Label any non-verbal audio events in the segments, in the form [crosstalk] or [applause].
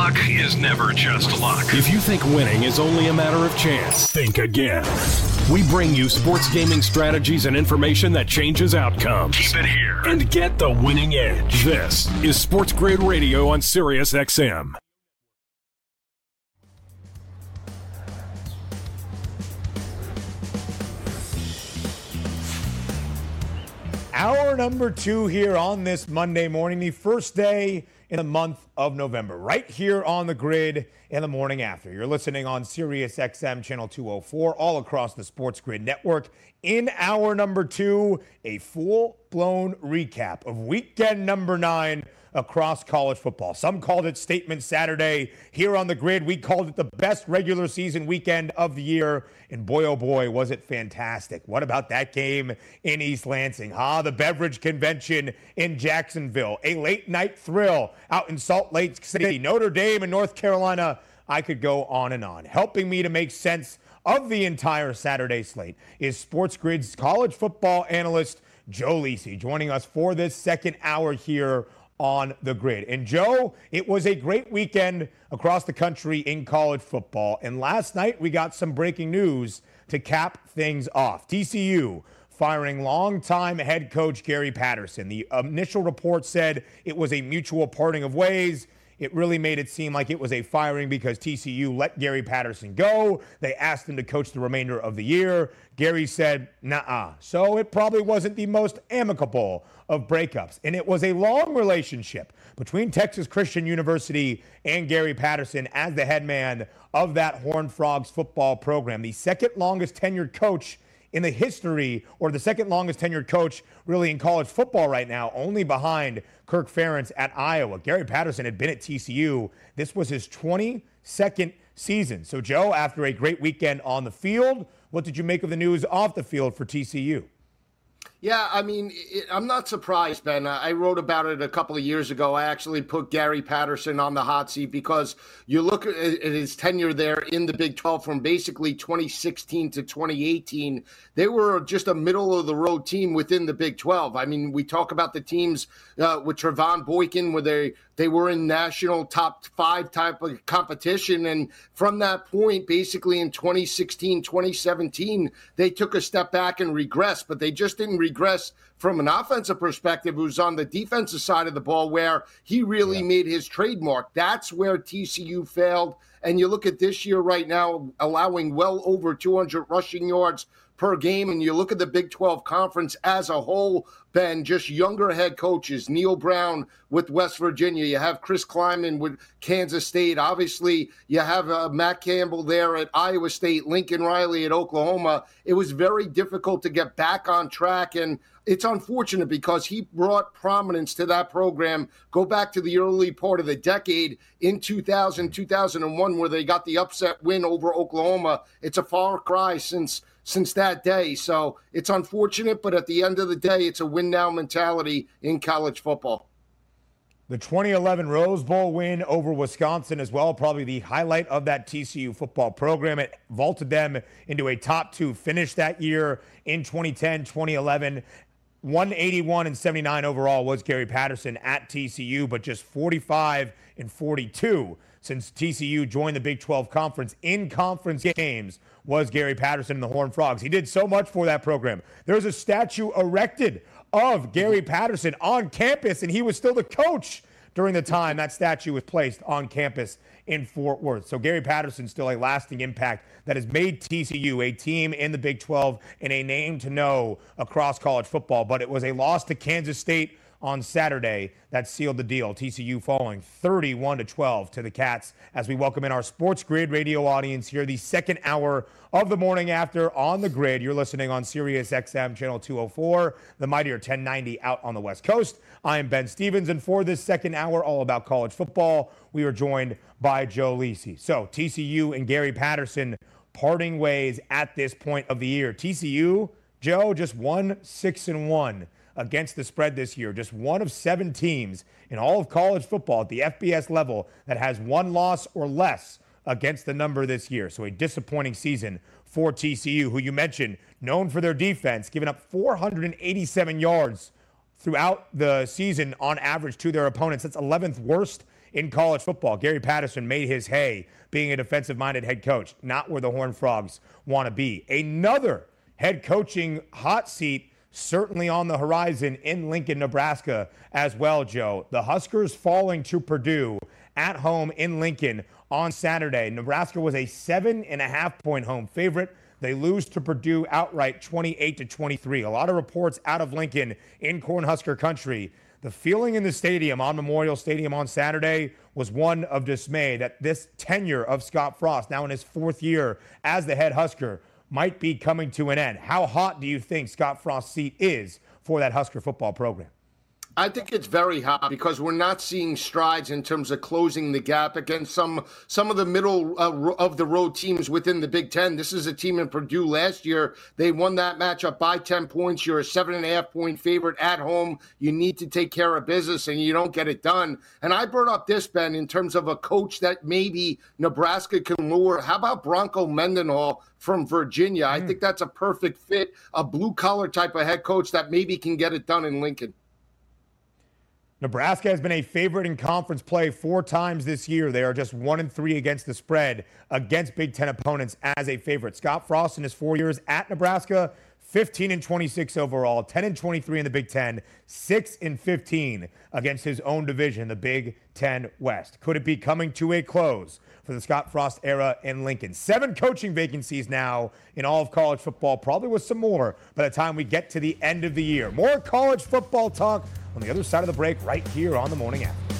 luck is never just luck. If you think winning is only a matter of chance, think again. We bring you sports gaming strategies and information that changes outcomes. Keep it here. And get the winning edge. This is Sports Grid Radio on Sirius XM. Hour number two here on this Monday morning, the first day in the month of November, right here on the grid in the morning after. You're listening on Sirius XM channel 204 all across the Sports Grid network. In hour number two, a full blown recap of weekend number nine across college football. Some called it Statement Saturday. Here on the grid, we called it the best regular season weekend of the year. And boy, oh boy, was it fantastic. What about that game in East Lansing? Huh? The beverage convention in Jacksonville, a late night thrill out in Salt Lake City, Notre Dame and North Carolina. I could go on and on. Helping me to make sense of the entire Saturday slate is Sports Grid's college football analyst, Joe Lisi, joining us for this second hour here on the grid. And Joe, it was a great weekend across the country in college football. And last night we got some breaking news to cap things off. TCU firing longtime head coach Gary Patterson. The initial report said it was a mutual parting of ways. It really made it seem like it was a firing because TCU let Gary Patterson go. They asked him to coach the remainder of the year. Gary said, nah. So it probably wasn't the most amicable of breakups. And it was a long relationship between Texas Christian University and Gary Patterson as the head man of that Horned Frogs football program, the second longest tenured coach in the history, or the second longest tenured coach really in college football right now, only behind Kirk Ferentz at Iowa. Gary Patterson had been at TCU. This was his 22nd season. So, Joe, after a great weekend on the field, what did you make of the news off the field for TCU? Yeah, I mean, it, I'm not surprised, Ben. I wrote about it a couple of years ago. I actually put Gary Patterson on the hot seat because you look at, his tenure there in the Big 12 from basically 2016 to 2018. They were just a middle of the road team within the Big 12. I mean, we talk about the teams uh, with Trevone Boykin, where they they were in national top five type of competition. And from that point, basically in 2016, 2017, they took a step back and regressed, but they just didn't from an offensive perspective. Was on the defensive side of the ball where he really yeah. made his trademark. That's where TCU failed. And you look at this year right now, allowing well over 200 rushing yards per game. And you look at the Big 12 conference as a whole, Ben, just younger head coaches, Neal Brown with West Virginia. You have Chris Klieman with Kansas State. Obviously, you have uh, Matt Campbell there at Iowa State, Lincoln Riley at Oklahoma. It was very difficult to get back on track. And it's unfortunate because he brought prominence to that program. Go back to the early part of the decade in 2000, 2001, where they got the upset win over Oklahoma. It's a far cry since since that day. So it's unfortunate, but at the end of the day, it's a win now mentality in college football. The 2011 Rose Bowl win over Wisconsin as well, probably the highlight of that TCU football program. It vaulted them into a top two finish that year in 2010, 2011. 181 and 79 overall was Gary Patterson at TCU, but just 45 and 42 since TCU joined the Big 12 Conference in conference games was Gary Patterson and the Horned Frogs. He did so much for that program. There's a statue erected of Gary mm-hmm. Patterson on campus, and he was still the coach during the time that statue was placed on campus in Fort Worth. So Gary Patterson still a lasting impact that has made TCU a team in the Big 12 and a name to know across college football. But it was a loss to Kansas State on Saturday that sealed the deal. TCU falling 31 to 12 to the Cats as we welcome in our Sports Grid radio audience here, the second hour of the morning after on the grid. You're listening on Sirius XM channel 204, the mightier 1090 out on the West Coast. I am Ben Stevens, and for this second hour, all about college football, we are joined by Joe Lisi. So TCU and Gary Patterson parting ways at this point of the year. TCU, Joe, just one six and one against the spread this year. Just one of seven teams in all of college football at the FBS level that has one loss or less against the number this year. So a disappointing season for TCU, who you mentioned, known for their defense, giving up 487 yards throughout the season on average to their opponents. That's 11th worst in college football. Gary Patterson made his hay being a defensive minded head coach, not where the Horned Frogs want to be. Another head coaching hot seat certainly on the horizon in Lincoln, Nebraska as well, Joe. The Huskers falling to Purdue at home in Lincoln on Saturday. Nebraska was a seven and a half point home favorite. They lose to Purdue outright 28 to 23. A lot of reports out of Lincoln in Cornhusker country. The feeling in the stadium on Memorial Stadium on Saturday was one of dismay that this tenure of Scott Frost, now in his fourth year as the head Husker, might be coming to an end. How hot do you think Scott Frost's seat is for that Husker football program? I think it's very hot because we're not seeing strides in terms of closing the gap against some some of the middle uh, of the road teams within the Big Ten. This is a team in Purdue last year. They won that matchup by ten points. You're a seven and a half point favorite at home. You need to take care of business, and you don't get it done. And I brought up this Ben in terms of a coach that maybe Nebraska can lure. How about Bronco Mendenhall? From Virginia. I mm. think that's a perfect fit, a blue collar type of head coach that maybe can get it done in Lincoln. Nebraska has been a favorite in conference play four times this year. They are just one and three against the spread against Big Ten opponents as a favorite. Scott Frost in his four years at Nebraska, 15 and 26 overall, 10 and 23 in the Big Ten, 6 and 15 against his own division, the Big Ten West. Could it be coming to a close for the Scott Frost era in Lincoln? Seven coaching vacancies now in all of college football, probably with some more by the time we get to the end of the year. More college football talk on the other side of the break right here on the morning after.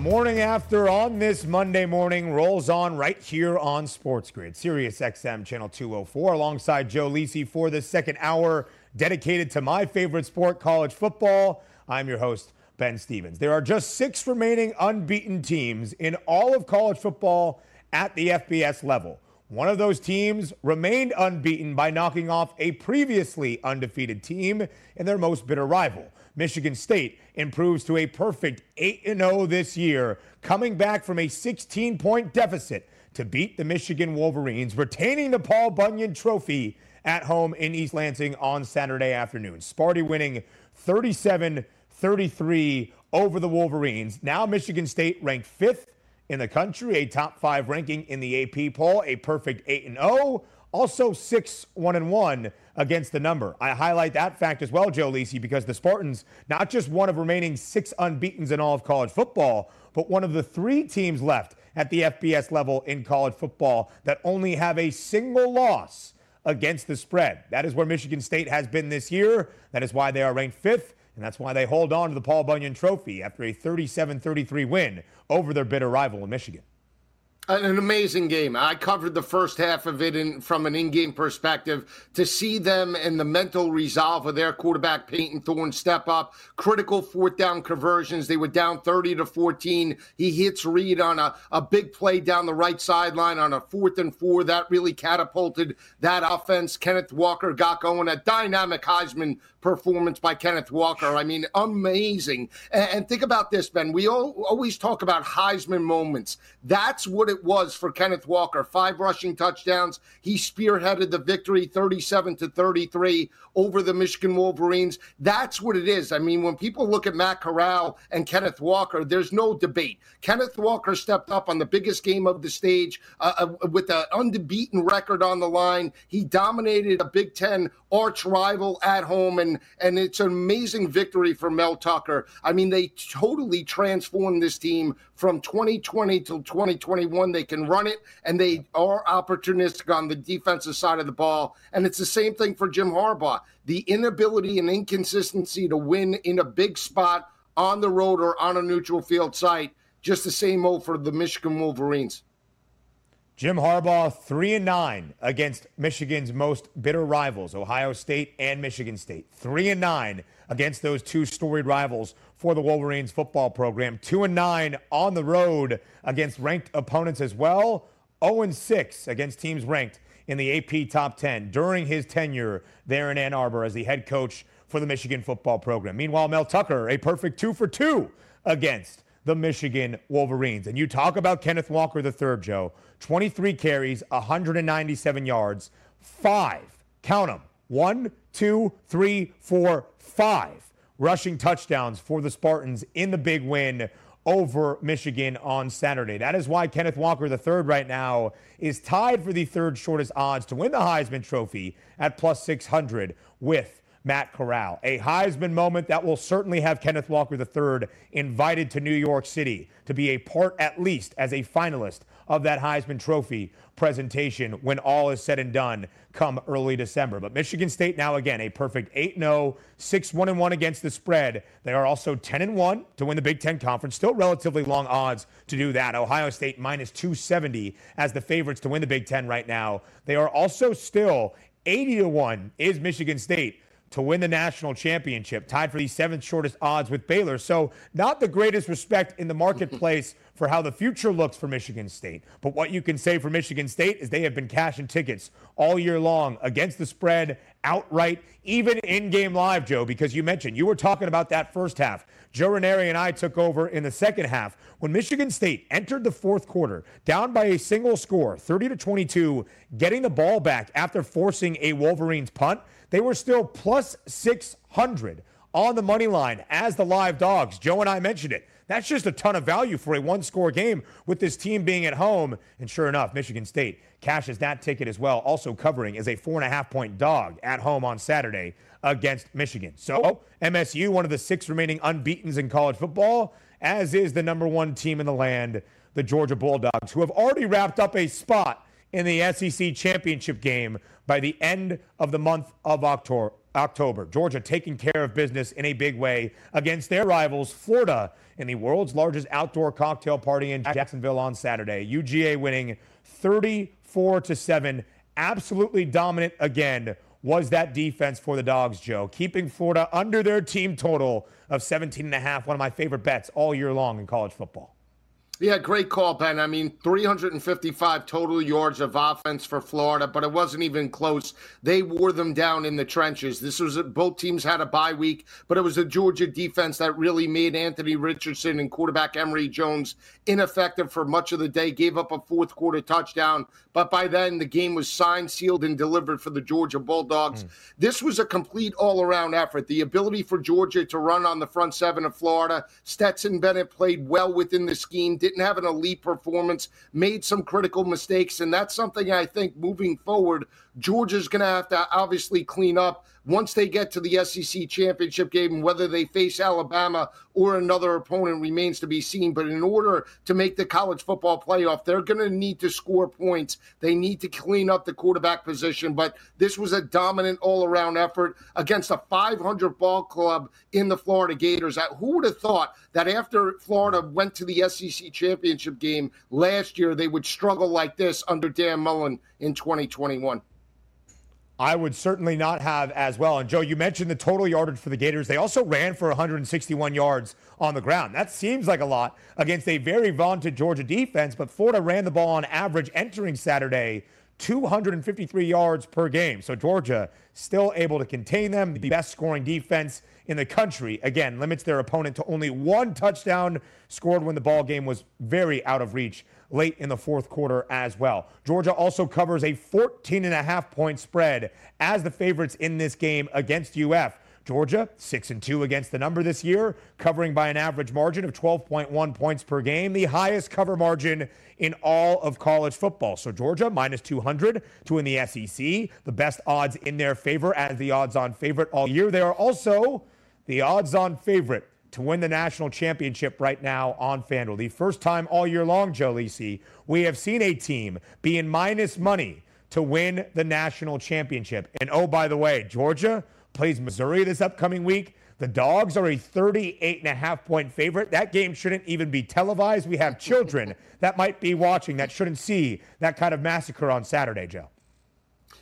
morning after on this Monday morning rolls on right here on Sports Grid, Sirius XM Channel 204, alongside Joe Lisi for the second hour dedicated to my favorite sport, college football. I'm your host, Ben Stevens. There are just six remaining unbeaten teams in all of college football at the FBS level. One of those teams remained unbeaten by knocking off a previously undefeated team in their most bitter rival. Michigan State improves to a perfect 8 0 this year, coming back from a 16 point deficit to beat the Michigan Wolverines, retaining the Paul Bunyan Trophy at home in East Lansing on Saturday afternoon. Sparty winning 37 33 over the Wolverines. Now, Michigan State ranked fifth in the country, a top five ranking in the AP poll, a perfect 8 0 also 6 1 and 1 against the number. I highlight that fact as well, Joe Lisi, because the Spartans, not just one of remaining six unbeatens in all of college football, but one of the three teams left at the FBS level in college football that only have a single loss against the spread. That is where Michigan State has been this year. That is why they are ranked fifth, and that's why they hold on to the Paul Bunyan Trophy after a 37 33 win over their bitter rival in Michigan. An amazing game. I covered the first half of it in, from an in-game perspective. To see them and the mental resolve of their quarterback Payton Thorne step up, critical fourth down conversions. They were down 30 to 14. He hits Reed on a, a big play down the right sideline on a fourth and four. That really catapulted that offense. Kenneth Walker got going. A dynamic Heisman performance by Kenneth Walker. I mean, amazing. And, think about this, Ben. We all, always talk about Heisman moments. That's what it was for Kenneth Walker. Five rushing touchdowns. He spearheaded the victory 37 to 33 over the Michigan Wolverines. That's what it is. I mean, when people look at Matt Corral and Kenneth Walker, there's no debate. Kenneth Walker stepped up on the biggest game of the stage uh, uh, with an unbeaten record on the line. He dominated a Big Ten arch rival at home, and and it's an amazing victory for Mel Tucker. I mean, they totally transformed this team from 2020 till 2021. They can run it, and they are opportunistic on the defensive side of the ball. And it's the same thing for Jim Harbaugh. The inability and inconsistency to win in a big spot on the road or on a neutral field site, just the same old for the Michigan Wolverines. Jim Harbaugh, 3 and 9 against Michigan's most bitter rivals, Ohio State and Michigan State. 3 and 9 against those two storied rivals for the Wolverines football program. 2 and 9 on the road against ranked opponents as well. 0 and 6 against teams ranked in the AP top 10 during his tenure there in Ann Arbor as the head coach for the Michigan football program. Meanwhile, Mel Tucker, a perfect 2 for 2 against the Michigan Wolverines. And you talk about Kenneth Walker III, Joe. 23 carries, 197 yards, five, count them, one, two, three, four, five rushing touchdowns for the Spartans in the big win over Michigan on Saturday. That is why Kenneth Walker III right now is tied for the third shortest odds to win the Heisman Trophy at plus 600 with Matt Corral. A Heisman moment that will certainly have Kenneth Walker III invited to New York City to be a part, at least, as a finalist of that Heisman Trophy presentation when all is said and done come early December. But Michigan State now again a perfect 8-0, 6-1 1 against the spread. They are also 10 1 to win the Big 10 conference. Still relatively long odds to do that. Ohio State minus 270 as the favorites to win the Big 10 right now. They are also still 80 to 1 is Michigan State to win the national championship, tied for the seventh shortest odds with Baylor. So, not the greatest respect in the marketplace [laughs] for how the future looks for Michigan State. But what you can say for Michigan State is they have been cashing tickets all year long against the spread, outright, even in game live, Joe, because you mentioned you were talking about that first half. Joe Ranieri and I took over in the second half when Michigan State entered the fourth quarter down by a single score, 30 to 22, getting the ball back after forcing a Wolverines punt. They were still plus 600 on the money line as the live dogs. Joe and I mentioned it. That's just a ton of value for a one score game with this team being at home. And sure enough, Michigan State cashes that ticket as well, also covering as a four and a half point dog at home on Saturday against Michigan. So MSU, one of the six remaining unbeatens in college football, as is the number one team in the land, the Georgia Bulldogs, who have already wrapped up a spot in the SEC championship game by the end of the month of October. October. Georgia taking care of business in a big way against their rivals, Florida, in the world's largest outdoor cocktail party in Jacksonville on Saturday. UGA winning 34 to 7. Absolutely dominant again was that defense for the Dogs, Joe, keeping Florida under their team total of 17 and a half, one of my favorite bets all year long in college football. Yeah, great call, Ben. I mean, 355 total yards of offense for Florida, but it wasn't even close. They wore them down in the trenches. This was a, both teams had a bye week, but it was the Georgia defense that really made Anthony Richardson and quarterback Emory Jones ineffective for much of the day. Gave up a fourth quarter touchdown, but by then the game was signed, sealed, and delivered for the Georgia Bulldogs. Mm. This was a complete all-around effort. The ability for Georgia to run on the front seven of Florida. Stetson Bennett played well within the scheme didn't have an elite performance, made some critical mistakes. And that's something I think moving forward, Georgia's going to have to obviously clean up once they get to the SEC championship game. Whether they face Alabama or another opponent remains to be seen. But in order to make the college football playoff, they're going to need to score points. They need to clean up the quarterback position. But this was a dominant all around effort against a 500 ball club in the Florida Gators. Who would have thought that after Florida went to the SEC championship game last year, they would struggle like this under Dan Mullen in 2021? I would certainly not have as well. And Joe, you mentioned the total yardage for the Gators. They also ran for 161 yards on the ground. That seems like a lot against a very vaunted Georgia defense, but Florida ran the ball on average entering Saturday 253 yards per game. So Georgia still able to contain them. The best scoring defense in the country. Again, limits their opponent to only one touchdown scored when the ball game was very out of reach late in the fourth quarter as well. Georgia also covers a 14 and a half point spread as the favorites in this game against UF. Georgia, 6 and 2 against the number this year, covering by an average margin of 12.1 points per game, the highest cover margin in all of college football. So Georgia minus 200 to win the SEC, the best odds in their favor as the odds on favorite all year. They are also the odds on favorite to win the national championship right now on FanDuel. The first time all year long, Joe Lisi, we have seen a team be in minus money to win the national championship. And oh, by the way, Georgia plays Missouri this upcoming week. The Dogs are a 38 and a half point favorite. That game shouldn't even be televised. We have children that might be watching that shouldn't see that kind of massacre on Saturday, Joe.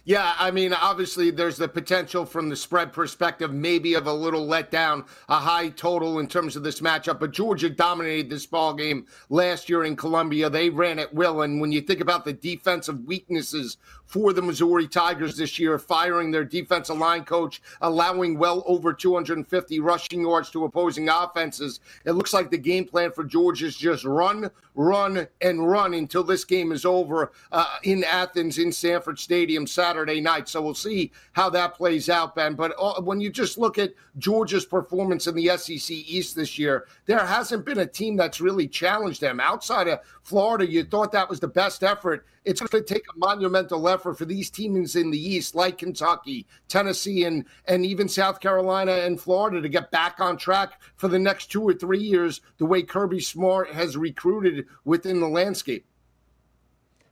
Yeah, I mean, obviously, there's the potential from the spread perspective, maybe of a little letdown, a high total in terms of this matchup. But Georgia dominated this ball game last year in Columbia. They ran at will, and when you think about the defensive weaknesses for the Missouri Tigers this year, firing their defensive line coach, allowing well over 250 rushing yards to opposing offenses. It looks like the game plan for Georgia is just run, run, and run until this game is over uh, in Athens, in Sanford Stadium, Saturday night. So we'll see how that plays out, Ben. But uh, when you just look at Georgia's performance in the SEC East this year, there hasn't been a team that's really challenged them. Outside of Florida, you thought that was the best effort it's going to take a monumental effort for these teams in the East, like Kentucky, Tennessee, and and even South Carolina and Florida, to get back on track for the next two or three years. The way Kirby Smart has recruited within the landscape.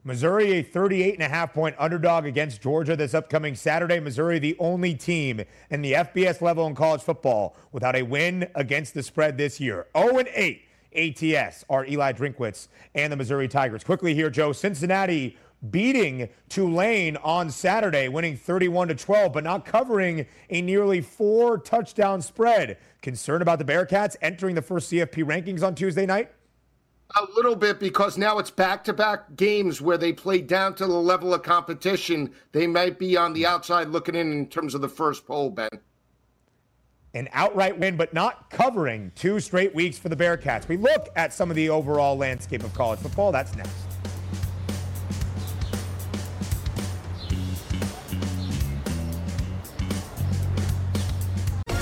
Missouri, a 38 and a half point underdog against Georgia this upcoming Saturday. Missouri, the only team in the FBS level in college football without a win against the spread this year. 0 and 8 ATS are Eli Drinkwitz and the Missouri Tigers. Quickly here, Joe. Cincinnati beating Tulane on Saturday, winning 31 to 12, but not covering a nearly four touchdown spread. Concerned about the Bearcats entering the first CFP rankings on Tuesday night? A little bit because now it's back to back games where they play down to the level of competition. They might be on the outside looking in in terms of the first poll, Ben an outright win, but not covering two straight weeks for the Bearcats. We look at some of the overall landscape of college football. That's next.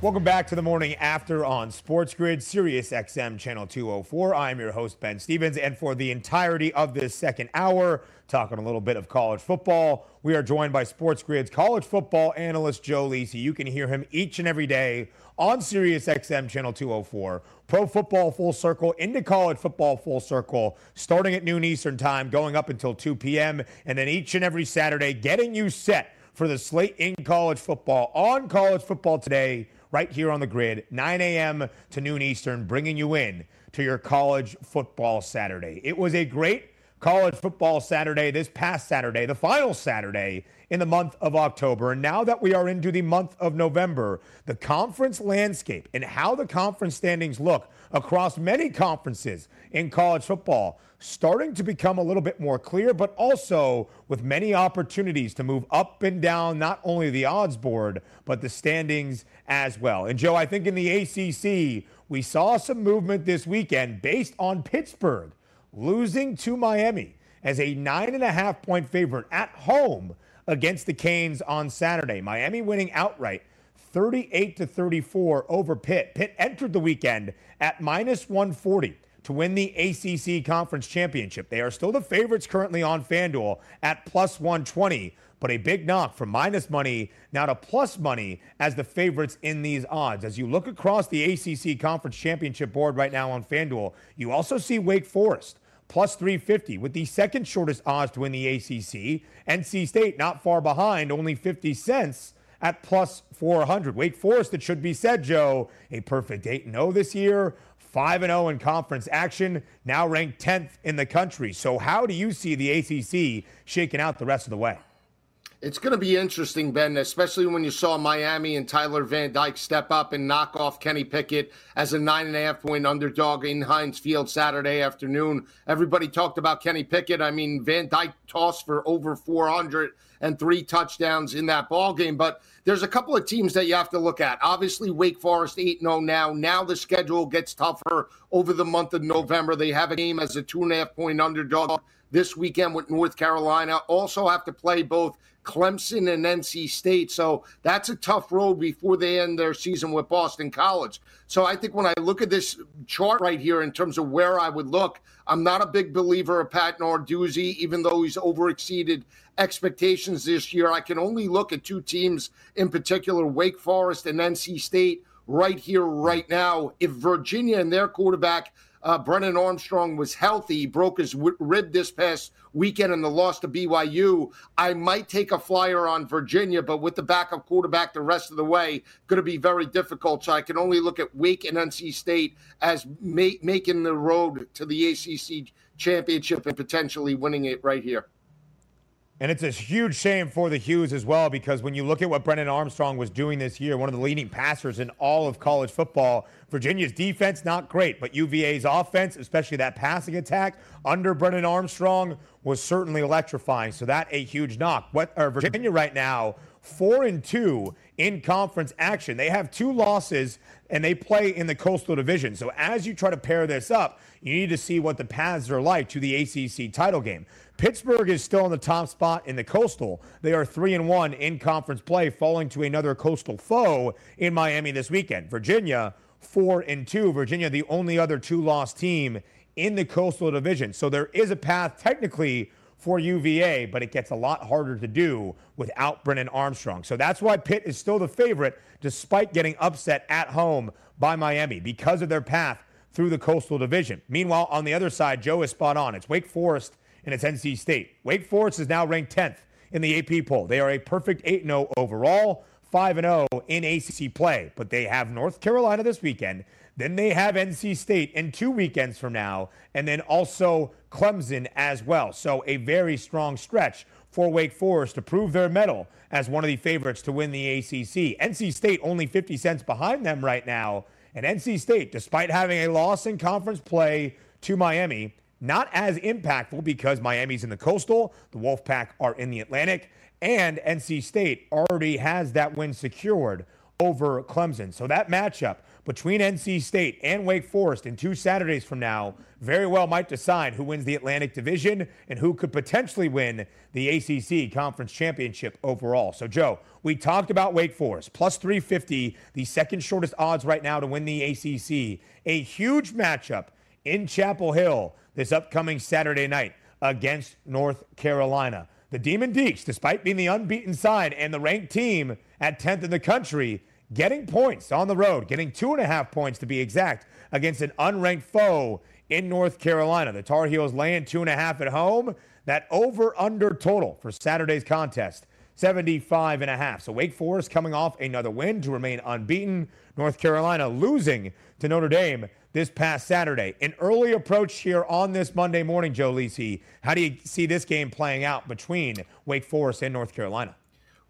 Welcome back to the morning after on Sports Grid, Sirius XM Channel 204. I'm your host, Ben Stevens, and for the entirety of this second hour, talking a little bit of college football, we are joined by Sports Grid's college football analyst, Joe Lisi. You can hear him each and every day on Sirius XM Channel 204. Pro football full circle into college football full circle, starting at noon Eastern time, going up until 2 p.m., and then each and every Saturday, getting you set for the slate in college football on college football today right here on the grid, 9 a.m. to noon Eastern, bringing you in to your college football Saturday. It was a great college football Saturday this past Saturday, the final Saturday in the month of October. And now that we are into the month of November, the conference landscape and how the conference standings look across many conferences in college football starting to become a little bit more clear, but also with many opportunities to move up and down not only the odds board, but the standings as well. And Joe, I think in the ACC, we saw some movement this weekend based on Pittsburgh losing to Miami as a nine and a half point favorite at home against the Canes on Saturday. Miami winning outright 38 to 34 over Pitt. Pitt entered the weekend at minus 140 to win the ACC Conference Championship. They are still the favorites currently on FanDuel at plus 120, but a big knock from minus money now to plus money as the favorites in these odds. As you look across the ACC Conference Championship board right now on FanDuel, you also see Wake Forest plus 350 with the second shortest odds to win the ACC. NC State not far behind, only 50 cents at plus 400. Wake Forest, it should be said, Joe, a perfect 8 0 this year, 5 0 in conference action, now ranked 10th in the country. So, how do you see the ACC shaking out the rest of the way? It's going to be interesting, Ben, especially when you saw Miami and Tyler Van Dyke step up and knock off Kenny Pickett as a nine and a half point underdog in Heinz Field Saturday afternoon. Everybody talked about Kenny Pickett. I mean, Van Dyke tossed for over 400 and three touchdowns in that ball game. But there's a couple of teams that you have to look at. Obviously, Wake Forest 8 0 now. Now the schedule gets tougher over the month of November. They have a game as a two and a half point underdog this weekend with North Carolina. Also have to play both Clemson, and NC State. So that's a tough road before they end their season with Boston College. So I think when I look at this chart right here in terms of where I would look, I'm not a big believer of Pat Narduzzi, even though he's overexceeded expectations this year. I can only look at two teams in particular, Wake Forest and NC State, right here, right now. If Virginia and their quarterback – uh, Brennan Armstrong was healthy, broke his w- rib this past weekend in the loss to BYU. I might take a flyer on Virginia, but with the backup quarterback the rest of the way, going to be very difficult. So I can only look at Wake and NC State as ma- making the road to the ACC championship and potentially winning it right here. And it's a huge shame for the Hoos as well because when you look at what Brennan Armstrong was doing this year, one of the leading passers in all of college football, Virginia's defense not great, but UVA's offense, especially that passing attack under Brennan Armstrong, was certainly electrifying. So that a huge knock. What Virginia right now? Four and two in conference action. They have two losses and they play in the Coastal Division. So as you try to pair this up, you need to see what the paths are like to the ACC title game. Pittsburgh is still in the top spot in the Coastal. They are 3 and 1 in conference play, falling to another Coastal foe in Miami this weekend. Virginia 4 and 2. Virginia the only other two-loss team in the Coastal Division. So there is a path technically for UVA, but it gets a lot harder to do without Brennan Armstrong. So that's why Pitt is still the favorite despite getting upset at home by Miami because of their path through the Coastal Division. Meanwhile, on the other side, Joe is spot on. It's Wake Forest and it's NC State. Wake Forest is now ranked 10th in the AP poll. They are a perfect 8 0 overall, 5 0 in ACC play, but they have North Carolina this weekend. Then they have NC State in two weekends from now, and then also Clemson as well. So a very strong stretch for Wake Forest to prove their mettle as one of the favorites to win the ACC. NC State only 50 cents behind them right now. And NC State, despite having a loss in conference play to Miami, not as impactful because Miami's in the coastal, the Wolfpack are in the Atlantic, and NC State already has that win secured over Clemson. So that matchup between NC State and Wake Forest in two Saturdays from now very well might decide who wins the Atlantic Division and who could potentially win the ACC Conference Championship overall. So, Joe, we talked about Wake Forest, plus 350, the second shortest odds right now to win the ACC. A huge matchup in Chapel Hill this upcoming Saturday night against North Carolina. The Demon Deacs, despite being the unbeaten side and the ranked team at 10th in the country, getting points on the road, getting two and a half points to be exact against an unranked foe in North Carolina. The Tar Heels laying two and a half at home. That over under total for Saturday's contest, 75 and a half. So Wake Forest coming off another win to remain unbeaten. North Carolina losing to Notre Dame this past Saturday. An early approach here on this Monday morning, Joe Lisi. How do you see this game playing out between Wake Forest and North Carolina?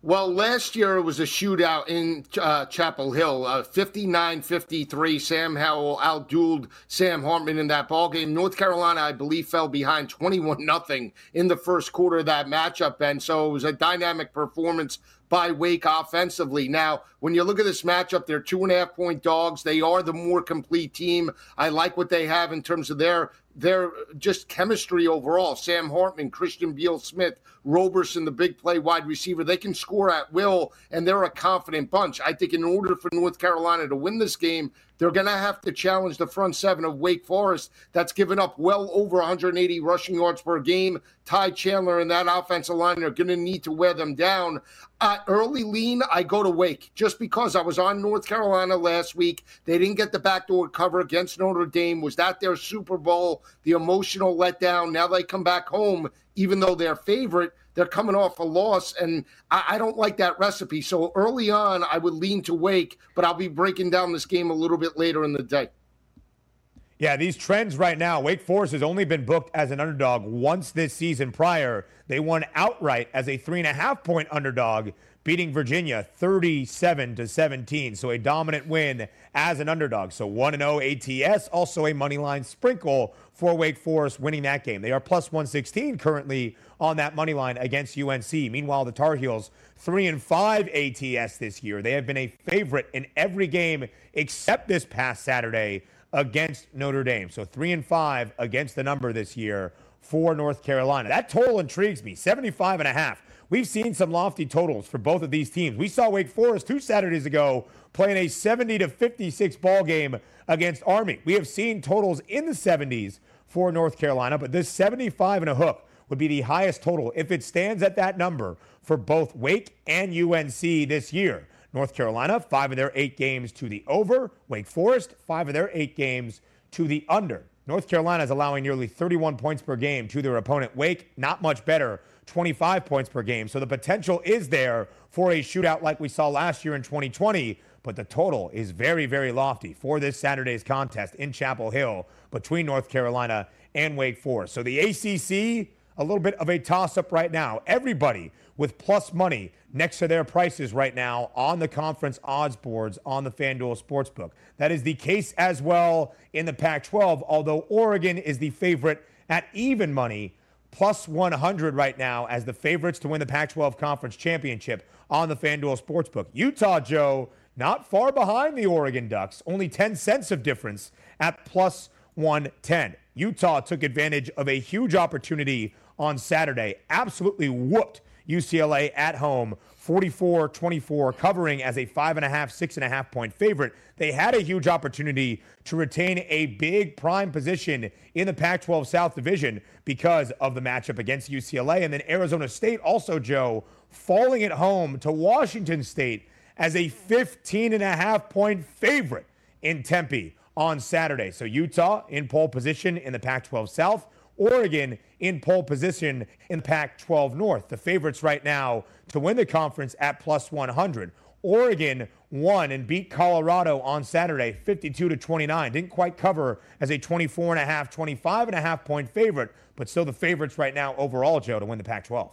Well, last year it was a shootout in uh, Chapel Hill, uh, 59-53. Sam Howell outdueled Sam Hartman in that ball game. North Carolina, I believe, fell behind [laughs] 21 nothing in the first quarter of that matchup, and so it was a dynamic performance by Wake offensively. Now, when you look at this matchup, they're two and a half point dogs. They are the more complete team. I like what they have in terms of their their just chemistry overall. Sam Hartman, Christian Beal Smith, Roberson, the big play wide receiver, they can score at will, and they're a confident bunch. I think in order for North Carolina to win this game, they're going to have to challenge the front seven of Wake Forest that's given up well over 180 rushing yards per game. Ty Chandler and that offensive line are going to need to wear them down. Uh, early lean, I go to Wake just because I was on North Carolina last week. They didn't get the backdoor cover against Notre Dame. Was that their Super Bowl? The emotional letdown. Now they come back home, even though they're favorite they're coming off a loss, and I, I, don't like that recipe. So early on, I would lean to Wake, but I'll be breaking down this game a little bit later in the day. Yeah, these trends right now. Wake Forest has only been booked as an underdog once this season prior. They won outright as a three and a half point underdog beating Virginia 37 to 17. So a dominant win as an underdog. So 1 0 ATS, also a money line sprinkle for Wake Forest winning that game. They are plus 116 currently on that money line against UNC. Meanwhile, the Tar Heels 3 and 5 ATS this year. They have been a favorite in every game except this past Saturday against Notre Dame. So 3 and 5 against the number this year for North Carolina. That total intrigues me 75 and a half. We've seen some lofty totals for both of these teams. We saw Wake Forest two Saturdays ago playing a 70 to 56 ball game against Army. We have seen totals in the 70s for North Carolina, but this 75 and a hook would be the highest total if it stands at that number for both Wake and UNC this year. North Carolina, five of their eight games to the over. Wake Forest, five of their eight games to the under. North Carolina is allowing nearly 31 points per game to their opponent. Wake, not much better 25 points per game. So the potential is there for a shootout like we saw last year in 2020, but the total is very, very lofty for this Saturday's contest in Chapel Hill between North Carolina and Wake Forest. So the ACC, a little bit of a toss up right now. Everybody with plus money next to their prices right now on the conference odds boards on the FanDuel Sportsbook. That is the case as well in the Pac 12, although Oregon is the favorite at even money plus 100 right now as the favorites to win the Pac 12 Conference Championship on the FanDuel Sportsbook. Utah, Joe, not far behind the Oregon Ducks, only 10 cents of difference at plus 110. Utah took advantage of a huge opportunity on Saturday, absolutely whooped UCLA at home 44 24, covering as a five and a half, six and a half point favorite. They had a huge opportunity to retain a big prime position in the Pac 12 South Division because of the matchup against UCLA. And then Arizona State, also, Joe, falling at home to Washington State as a 15 and a half point favorite in Tempe on Saturday. So Utah in pole position in the Pac 12 South. Oregon in pole position in Pac 12 North. The favorites right now to win the conference at plus 100. Oregon won and beat Colorado on Saturday 52 to 29. Didn't quite cover as a 24 and a half, 25 and a half point favorite, but still the favorites right now overall, Joe, to win the Pac 12.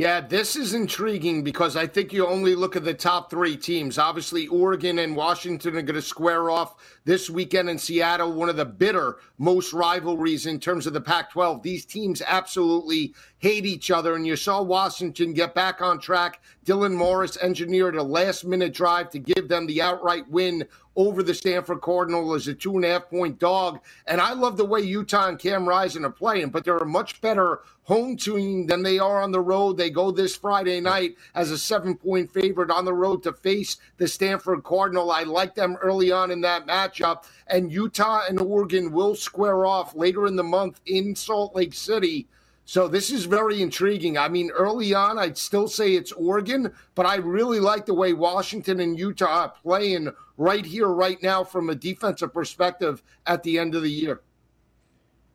Yeah, this is intriguing because I think you only look at the top three teams. Obviously, Oregon and Washington are going to square off this weekend in Seattle, one of the bitter most rivalries in terms of the Pac 12. These teams absolutely hate each other. And you saw Washington get back on track. Dylan Morris engineered a last minute drive to give them the outright win over the Stanford Cardinal as a two and a half point dog. And I love the way Utah and Cam Rising are playing, but they're a much better home team than they are on the road. They go this Friday night as a seven point favorite on the road to face the Stanford Cardinal. I like them early on in that matchup. And Utah and Oregon will square off later in the month in Salt Lake City. So this is very intriguing. I mean, early on, I'd still say it's Oregon, but I really like the way Washington and Utah are playing right here, right now, from a defensive perspective at the end of the year.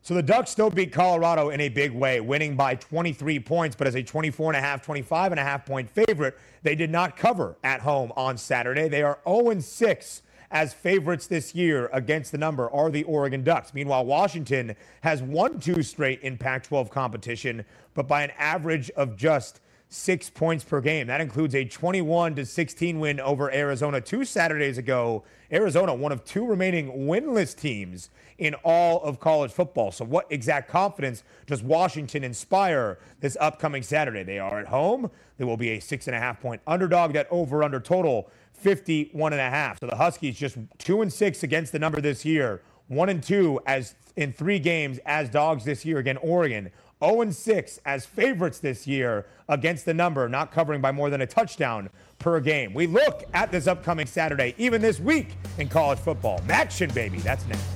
So the Ducks still beat Colorado in a big way, winning by 23 points, but as a 24 and a half, 25 and a half point favorite, they did not cover at home on Saturday. They are 0 6 as favorites this year against the number are the Oregon Ducks. Meanwhile, Washington has won two straight in Pac 12 competition, but by an average of just six points per game. That includes a 21 to 16 win over Arizona two Saturdays ago. Arizona, one of two remaining winless teams in all of college football. So, what exact confidence does Washington inspire this upcoming Saturday? They are at home. They will be a six and a half point underdog. That over under total 51 and a half. So the Huskies just two and six against the number this year, one and two as in three games as dogs this year again. Oregon 0 and 6 as favorites this year against the number, not covering by more than a touchdown per game. We look at this upcoming Saturday, even this week in college football. Action, baby. That's next.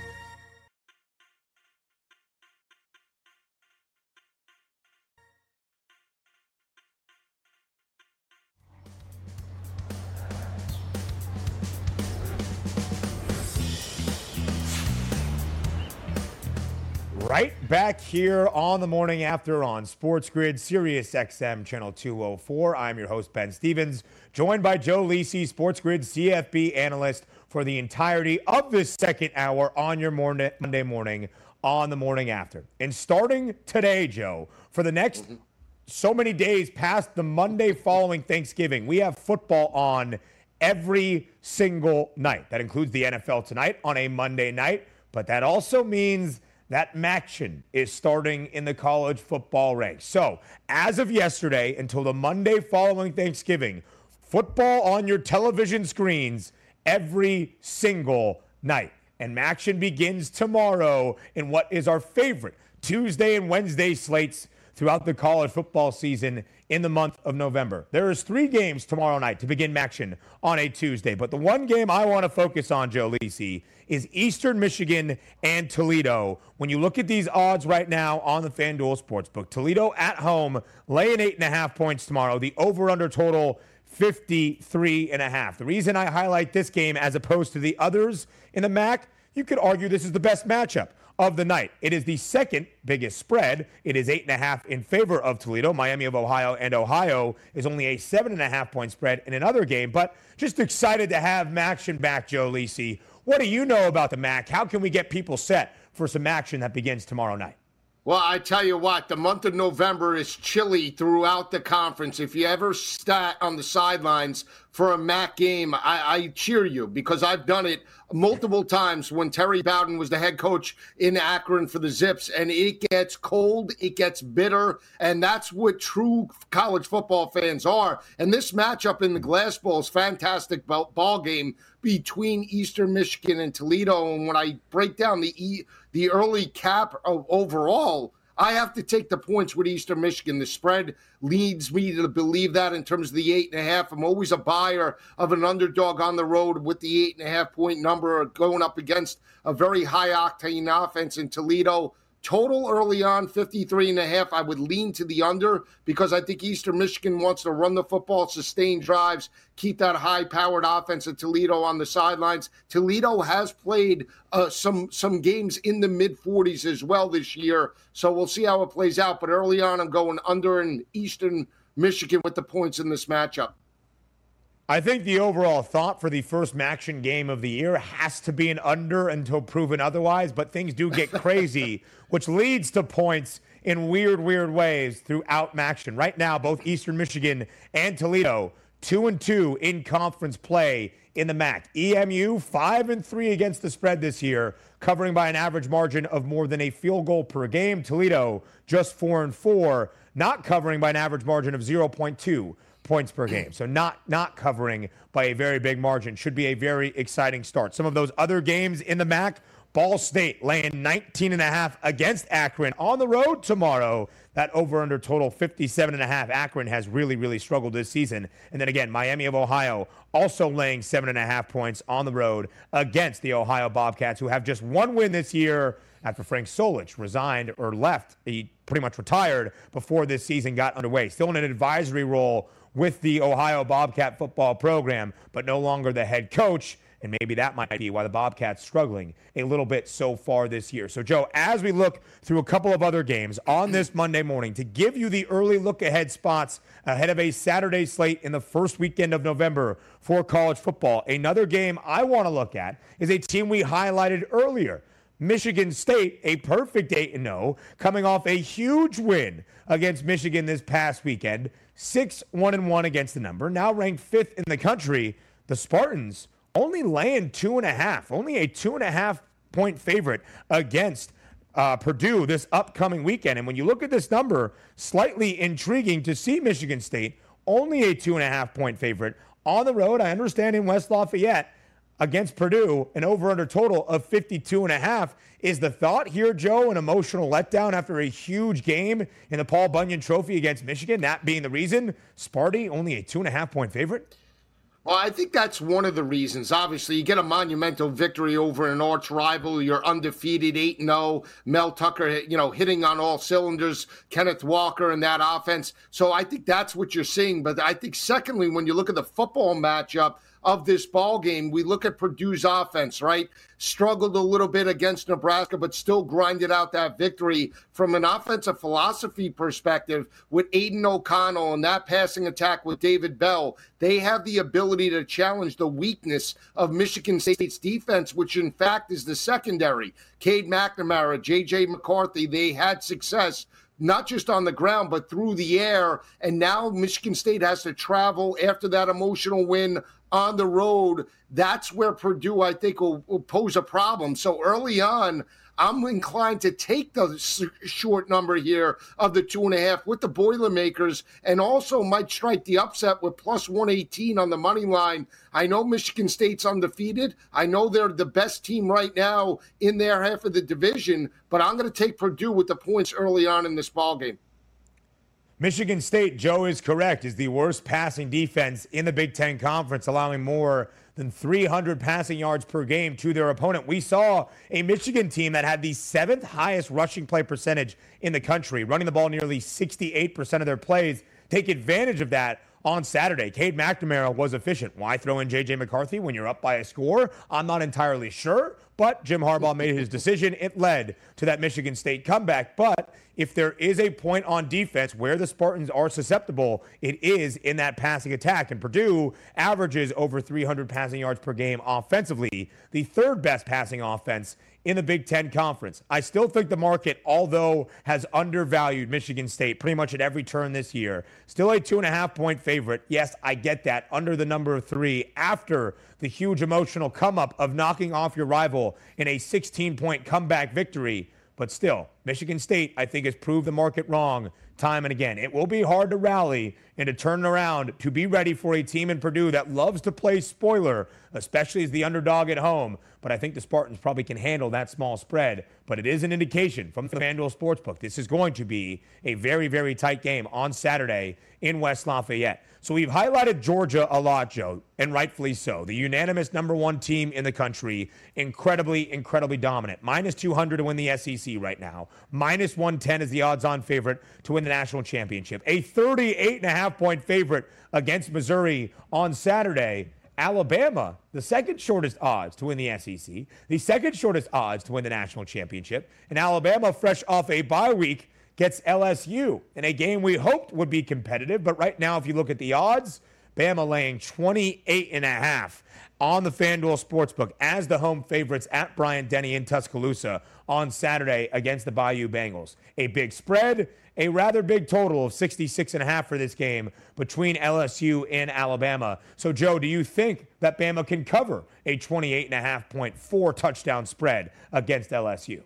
back here on the morning after on Sports Grid, Sirius XM Channel 204. I'm your host, Ben Stevens, joined by Joe Lisi, Sports Grid CFB analyst for the entirety of this second hour on your morning, Monday morning on the morning after. And starting today, Joe, for the next mm-hmm. so many days past the Monday following Thanksgiving, we have football on every single night. That includes the NFL tonight on a Monday night, but that also means that MACtion is starting in the college football ranks. So, as of yesterday until the Monday following Thanksgiving, football on your television screens every single night. And MACtion begins tomorrow in what is our favorite Tuesday and Wednesday slates throughout the college football season in the month of November. There is three games tomorrow night to begin MACtion on a Tuesday, but the one game I want to focus on, Joe Lisi, is Eastern Michigan and Toledo. When you look at these odds right now on the FanDuel Sportsbook, Toledo at home laying eight and a half points tomorrow. The over/under total 53 and a half. The reason I highlight this game as opposed to the others in the MAC, you could argue this is the best matchup of the night. It is the second biggest spread. It is eight and a half in favor of Toledo. Miami of Ohio and Ohio is only a seven and a half point spread in another game. But just excited to have MACtion back, Joe Lisi. What do you know about the MAC? How can we get people set for some action that begins tomorrow night? Well, I tell you what, the month of November is chilly throughout the conference. If you ever sat on the sidelines for a MAC game, I, I, cheer you because I've done it multiple times when Terry Bowden was the head coach in Akron for the Zips, and it gets cold, it gets bitter, and that's what true college football fans are. And this matchup in the Glass Bowl is fantastic ball game between Eastern Michigan and Toledo. And when I break down the the early cap of overall I have to take the points with Eastern Michigan. The spread leads me to believe that in terms of the eight and a half. I'm always a buyer of an underdog on the road with the eight and a half point number going up against a very high octane offense in Toledo. Total early on, 53 and a half. I would lean to the under because I think Eastern Michigan wants to run the football, sustain drives, keep that high powered offense of Toledo on the sidelines. Toledo has played uh, some some games in the mid 40s as well this year. So we'll see how it plays out. But early on, I'm going under in Eastern Michigan with the points in this matchup. I think the overall thought for the first MACtion game of the year has to be an under until proven otherwise, but things do get crazy, [laughs] which leads to points in weird, weird ways throughout MACtion. Right now, both Eastern Michigan and Toledo, two and two in conference play in the MAC. EMU, five and three against the spread this year, covering by an average margin of more than a field goal per game. Toledo, just four and four, not covering by an average margin of 0.2 points per game. So not not covering by a very big margin. Should be a very exciting start. Some of those other games in the MAC, Ball State laying 19 and a half against Akron on the road tomorrow. That over under total 57 and a half. Akron has really, really struggled this season. And then again, Miami of Ohio also laying seven and a half points on the road against the Ohio Bobcats, who have just one win this year after Frank Solich resigned or left. He pretty much retired before this season got underway. Still in an advisory role with the Ohio Bobcat football program, but no longer the head coach. And maybe that might be why the Bobcats struggling a little bit so far this year. So, Joe, as we look through a couple of other games on this Monday morning to give you the early look ahead spots ahead of a Saturday slate in the first weekend of November for college football, another game I want to look at is a team we highlighted earlier. Michigan State, a perfect 8 0, coming off a huge win against Michigan this past weekend. 6 1 and 1 against the number, now ranked fifth in the country. The Spartans only laying two and a half, only a two and a half point favorite against uh, Purdue this upcoming weekend. And when you look at this number, slightly intriguing to see Michigan State only a two and a half point favorite on the road. I understand in West Lafayette against Purdue, an over under total of 52 and a half. Is the thought here, Joe, an emotional letdown after a huge game in the Paul Bunyan Trophy against Michigan? That being the reason, Sparty only a two and a half point favorite? Well, I think that's one of the reasons. Obviously, you get a monumental victory over an arch rival. You're undefeated, 8 0. Mel Tucker, you know, hitting on all cylinders. Kenneth Walker and that offense. So I think that's what you're seeing. But I think, secondly, when you look at the football matchup, of this ball game. We look at Purdue's offense, right? Struggled a little bit against Nebraska, but still grinded out that victory from an offensive philosophy perspective with Aidan O'Connell and that passing attack with David Bell. They have the ability to challenge the weakness of Michigan State's defense, which in fact is the secondary. Cade McNamara, JJ McCarthy, they had success not just on the ground, but through the air. And now Michigan State has to travel after that emotional win on the road, that's where Purdue, I think, will, will pose a problem. So early on, I'm inclined to take the short number here of the two and a half with the Boilermakers and also might strike the upset with plus 118 on the money line. I know Michigan State's undefeated. I know they're the best team right now in their half of the division, but I'm going to take Purdue with the points early on in this ball game. Michigan State, Joe is correct, is the worst passing defense in the Big Ten Conference, allowing more than 300 passing yards per game to their opponent. We saw a Michigan team that had the seventh highest rushing play percentage in the country, running the ball nearly 68% of their plays. Take advantage of that on Saturday. Cade McNamara was efficient. Why throw in J.J. McCarthy when you're up by a score? I'm not entirely sure, but Jim Harbaugh made his decision. It led to that Michigan State comeback. But if there is a point on defense where the Spartans are susceptible, it is in that passing attack. And Purdue averages over 300 passing yards per game offensively, the third best passing offense in the Big Ten Conference. I still think the market, although has undervalued Michigan State pretty much at every turn this year, still a two and a half point favorite. Yes, I get that under the number of three after the huge emotional come up of knocking off your rival in a 16 point comeback victory. But still, Michigan State, I think, has proved the market wrong time and again. It will be hard to rally and to turn around to be ready for a team in Purdue that loves to play spoiler, especially as the underdog at home. But I think the Spartans probably can handle that small spread. But it is an indication from the FanDuel Sportsbook. This is going to be a very, very tight game on Saturday in West Lafayette. So we've highlighted Georgia a lot, Joe, and rightfully so. The unanimous number one team in the country, incredibly, incredibly dominant. Minus 200 to win the SEC right now. Minus 110 is the odds on favorite to win the national championship. A 38 and a half point favorite against Missouri on Saturday. Alabama, the second shortest odds to win the SEC, the second shortest odds to win the national championship, and Alabama, fresh off a bye week, gets LSU in a game we hoped would be competitive. But right now, if you look at the odds, Bama laying 28 and a half on the FanDuel Sportsbook as the home favorites at Bryant Denny in Tuscaloosa on Saturday against the Bayou Bengals. A big spread, a rather big total of 66 and a half for this game between LSU and Alabama. So Joe, do you think that Bama can cover a 28 and a half point four touchdown spread against LSU?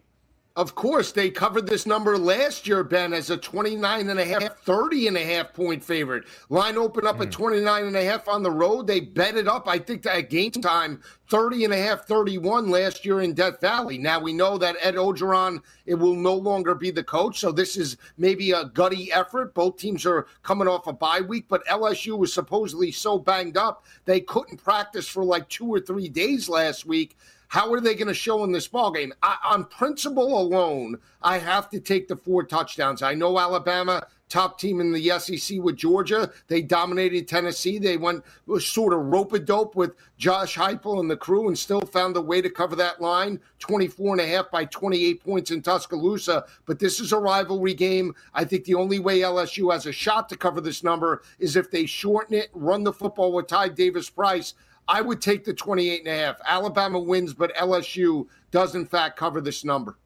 Of course, they covered this number last year, Ben, as a 29 and a half, 30 and a half point favorite. Line opened up mm. at 29 and a half on the road. They bet it up, I think, at game time, 30 and a half, 31 last year in Death Valley. Now we know that Ed Orgeron it will no longer be the coach. So this is maybe a gutty effort. Both teams are coming off a bye week, but LSU was supposedly so banged up, they couldn't practice for like two or three days last week. How are they going to show in this ball game? I, on principle alone, I have to take the four touchdowns. I know Alabama, top team in the SEC with Georgia. They dominated Tennessee. They went sort of rope a dope with Josh Heupel and the crew and still found a way to cover that line 24 and a half by 28 points in Tuscaloosa. But this is a rivalry game. I think the only way LSU has a shot to cover this number is if they shorten it, run the football with Ty Davis Price. I would take the 28 and a half. Alabama wins, but LSU does in fact cover this number.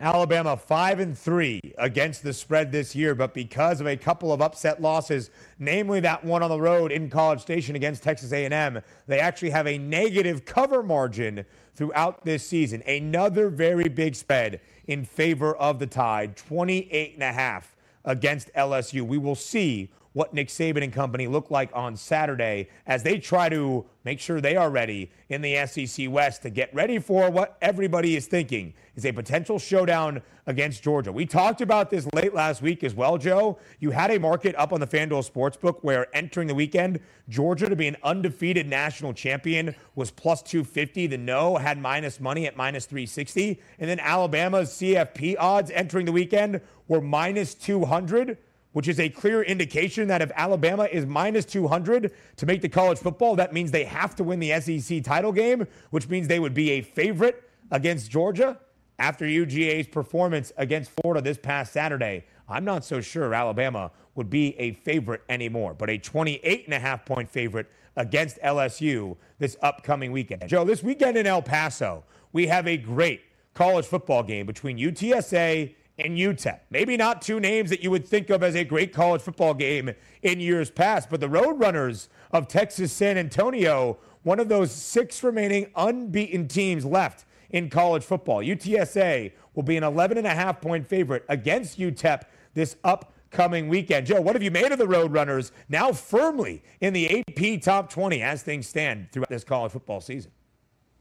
Alabama 5 and 3 against the spread this year, but because of a couple of upset losses, namely that one on the road in College Station against Texas A&M, they actually have a negative cover margin throughout this season. Another very big spread in favor of the Tide, 28 and a half against LSU. We will see what Nick Saban and company look like on Saturday as they try to make sure they are ready in the SEC West to get ready for what everybody is thinking is a potential showdown against Georgia. We talked about this late last week as well, Joe. You had a market up on the FanDuel Sportsbook where entering the weekend, Georgia to be an undefeated national champion was plus 250. The no had minus money at minus 360. And then Alabama's CFP odds entering the weekend were minus 200 which is a clear indication that if Alabama is minus 200 to make the college football, that means they have to win the SEC title game, which means they would be a favorite against Georgia after UGA's performance against Florida this past Saturday. I'm not so sure Alabama would be a favorite anymore, but a 28 and a half point favorite against LSU this upcoming weekend. Joe, this weekend in El Paso, we have a great college football game between UTSA and UTEP. Maybe not two names that you would think of as a great college football game in years past, but the Roadrunners of Texas San Antonio, one of those six remaining unbeaten teams left in college football. UTSA will be an 11 and a half point favorite against UTEP this upcoming weekend. Joe, what have you made of the Roadrunners now firmly in the AP top 20 as things stand throughout this college football season?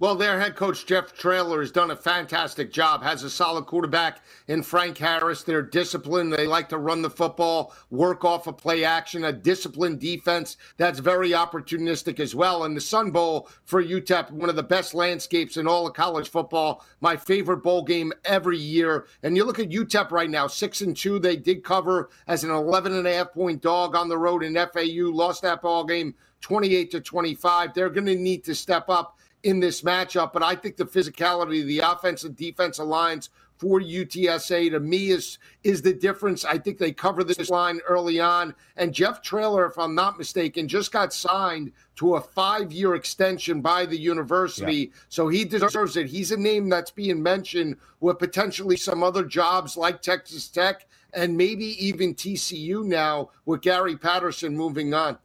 Well, their head coach, Jeff Traylor, has done a fantastic job, has a solid quarterback in Frank Harris. They're disciplined. They like to run the football, work off of play action, a disciplined defense that's very opportunistic as well. And the Sun Bowl for UTEP, one of the best landscapes in all of college football, my favorite bowl game every year. And you look at UTEP right now, six and two. They did cover as an 11 and a half point dog on the road in FAU, lost that ball game 28 to 25. They're going to need to step up in this matchup. But I think the physicality, of the offensive and defensive lines for UTSA to me is is the difference. I think they cover this line early on. And Jeff Traylor, if I'm not mistaken, just got signed to a five year extension by the university. Yeah. So he deserves it. He's a name that's being mentioned with potentially some other jobs like Texas Tech and maybe even TCU now with Gary Patterson moving on.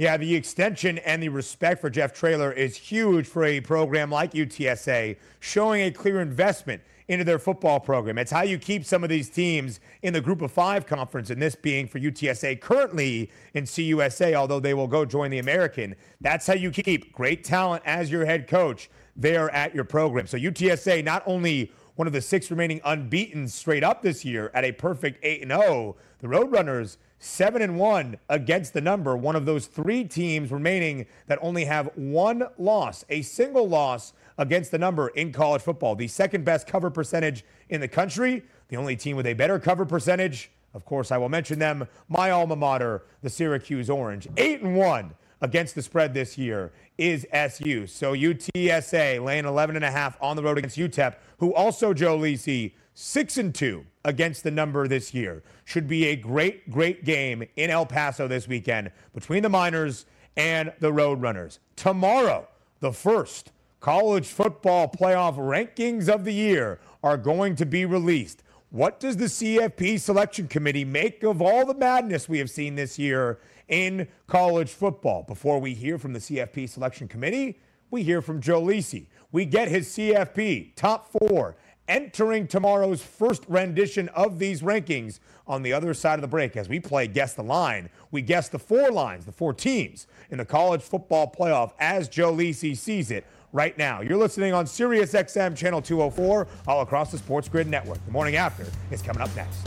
Yeah, the extension and the respect for Jeff Traylor is huge for a program like UTSA, showing a clear investment into their football program. It's how you keep some of these teams in the group of five conference, and this being for UTSA currently in CUSA, although they will go join the American. That's how you keep great talent as your head coach there at your program. So UTSA not only one of the six remaining unbeaten straight up this year at a perfect 8 0, the Roadrunners 7 and 1 against the number, one of those three teams remaining that only have one loss, a single loss against the number in college football. The second best cover percentage in the country, the only team with a better cover percentage. Of course, I will mention them, my alma mater, the Syracuse Orange. 8 and 1 against the spread this year is SU. So UTSA laying 11 and a half on the road against UTEP, who also Joe Lisi 6 and 2 against the number this year. Should be a great, great game in El Paso this weekend between the Miners and the Roadrunners. Tomorrow, the first college football playoff rankings of the year are going to be released. What does the CFP selection committee make of all the madness we have seen this year in college football? Before we hear from the CFP selection committee, we hear from Joe Lisi. We get his CFP top four entering tomorrow's first rendition of these rankings on the other side of the break as we play Guess the Line. We guess the four lines, the four teams in the college football playoff as Joe Lisi sees it right now. You're listening on SiriusXM Channel 204 all across the Sports Grid Network. The morning after is coming up next.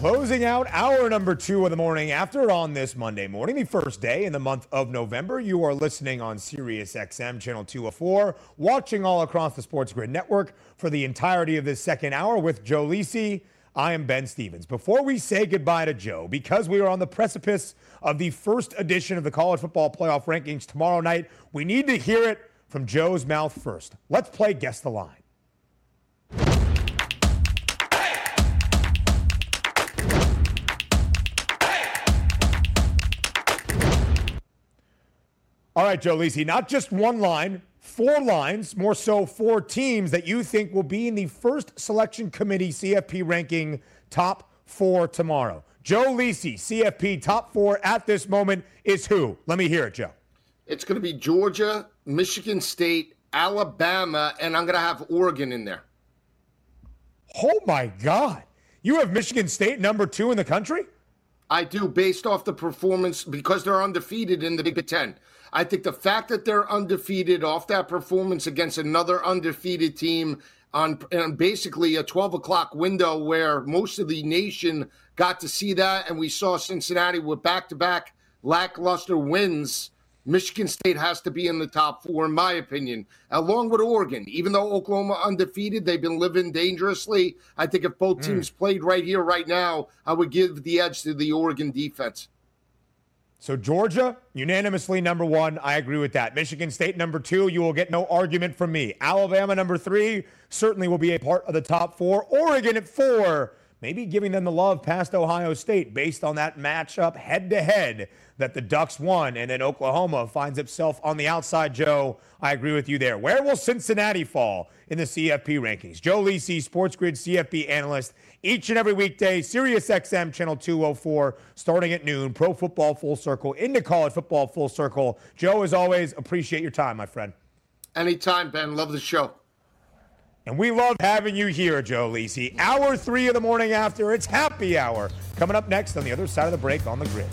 Closing out hour number two of the morning after on this Monday morning, the first day in the month of November. You are listening on Sirius XM channel 204, watching all across the Sports Grid network for the entirety of this second hour with Joe Lisi. I am Ben Stevens. Before we say goodbye to Joe, because we are on the precipice of the first edition of the college football playoff rankings tomorrow night, we need to hear it from Joe's mouth first. Let's play Guess the Line. All right, Joe Lisi, not just one line, four lines, more so four teams that you think will be in the first selection committee CFP ranking top four tomorrow. Joe Lisi, CFP top four at this moment is who? Let me hear it, Joe. It's going to be Georgia, Michigan State, Alabama, and I'm going to have Oregon in there. Oh my God. You have Michigan State number two in the country? I do, based off the performance, because they're undefeated in the Big Ten. I think the fact that they're undefeated off that performance against another undefeated team on, on basically a 12 o'clock window where most of the nation got to see that, and we saw Cincinnati with back to back lackluster wins, Michigan State has to be in the top four, in my opinion, along with Oregon. Even though Oklahoma undefeated, they've been living dangerously. I think if both hmm. teams mm. played right here, right now, I would give the edge to the Oregon defense. So Georgia, unanimously number one. I agree with that. Michigan State number two. You will get no argument from me. Alabama number three certainly will be a part of the top four. Oregon at four maybe giving them the love past Ohio State based on that matchup head to head that the Ducks won. And then Oklahoma finds itself on the outside, Joe. I agree with you there. Where will Cincinnati fall in the CFP rankings? Joe Lisi, Sports Grid CFP analyst, each and every weekday, Sirius XM Channel 204, starting at noon, Pro Football Full Circle, into College Football Full Circle. Joe, as always, appreciate your time, my friend. Anytime, Ben. Love the show. And we love having you here, Joe Lisi. Hour three of the morning after, it's happy hour. Coming up next on the other side of the break on the grid.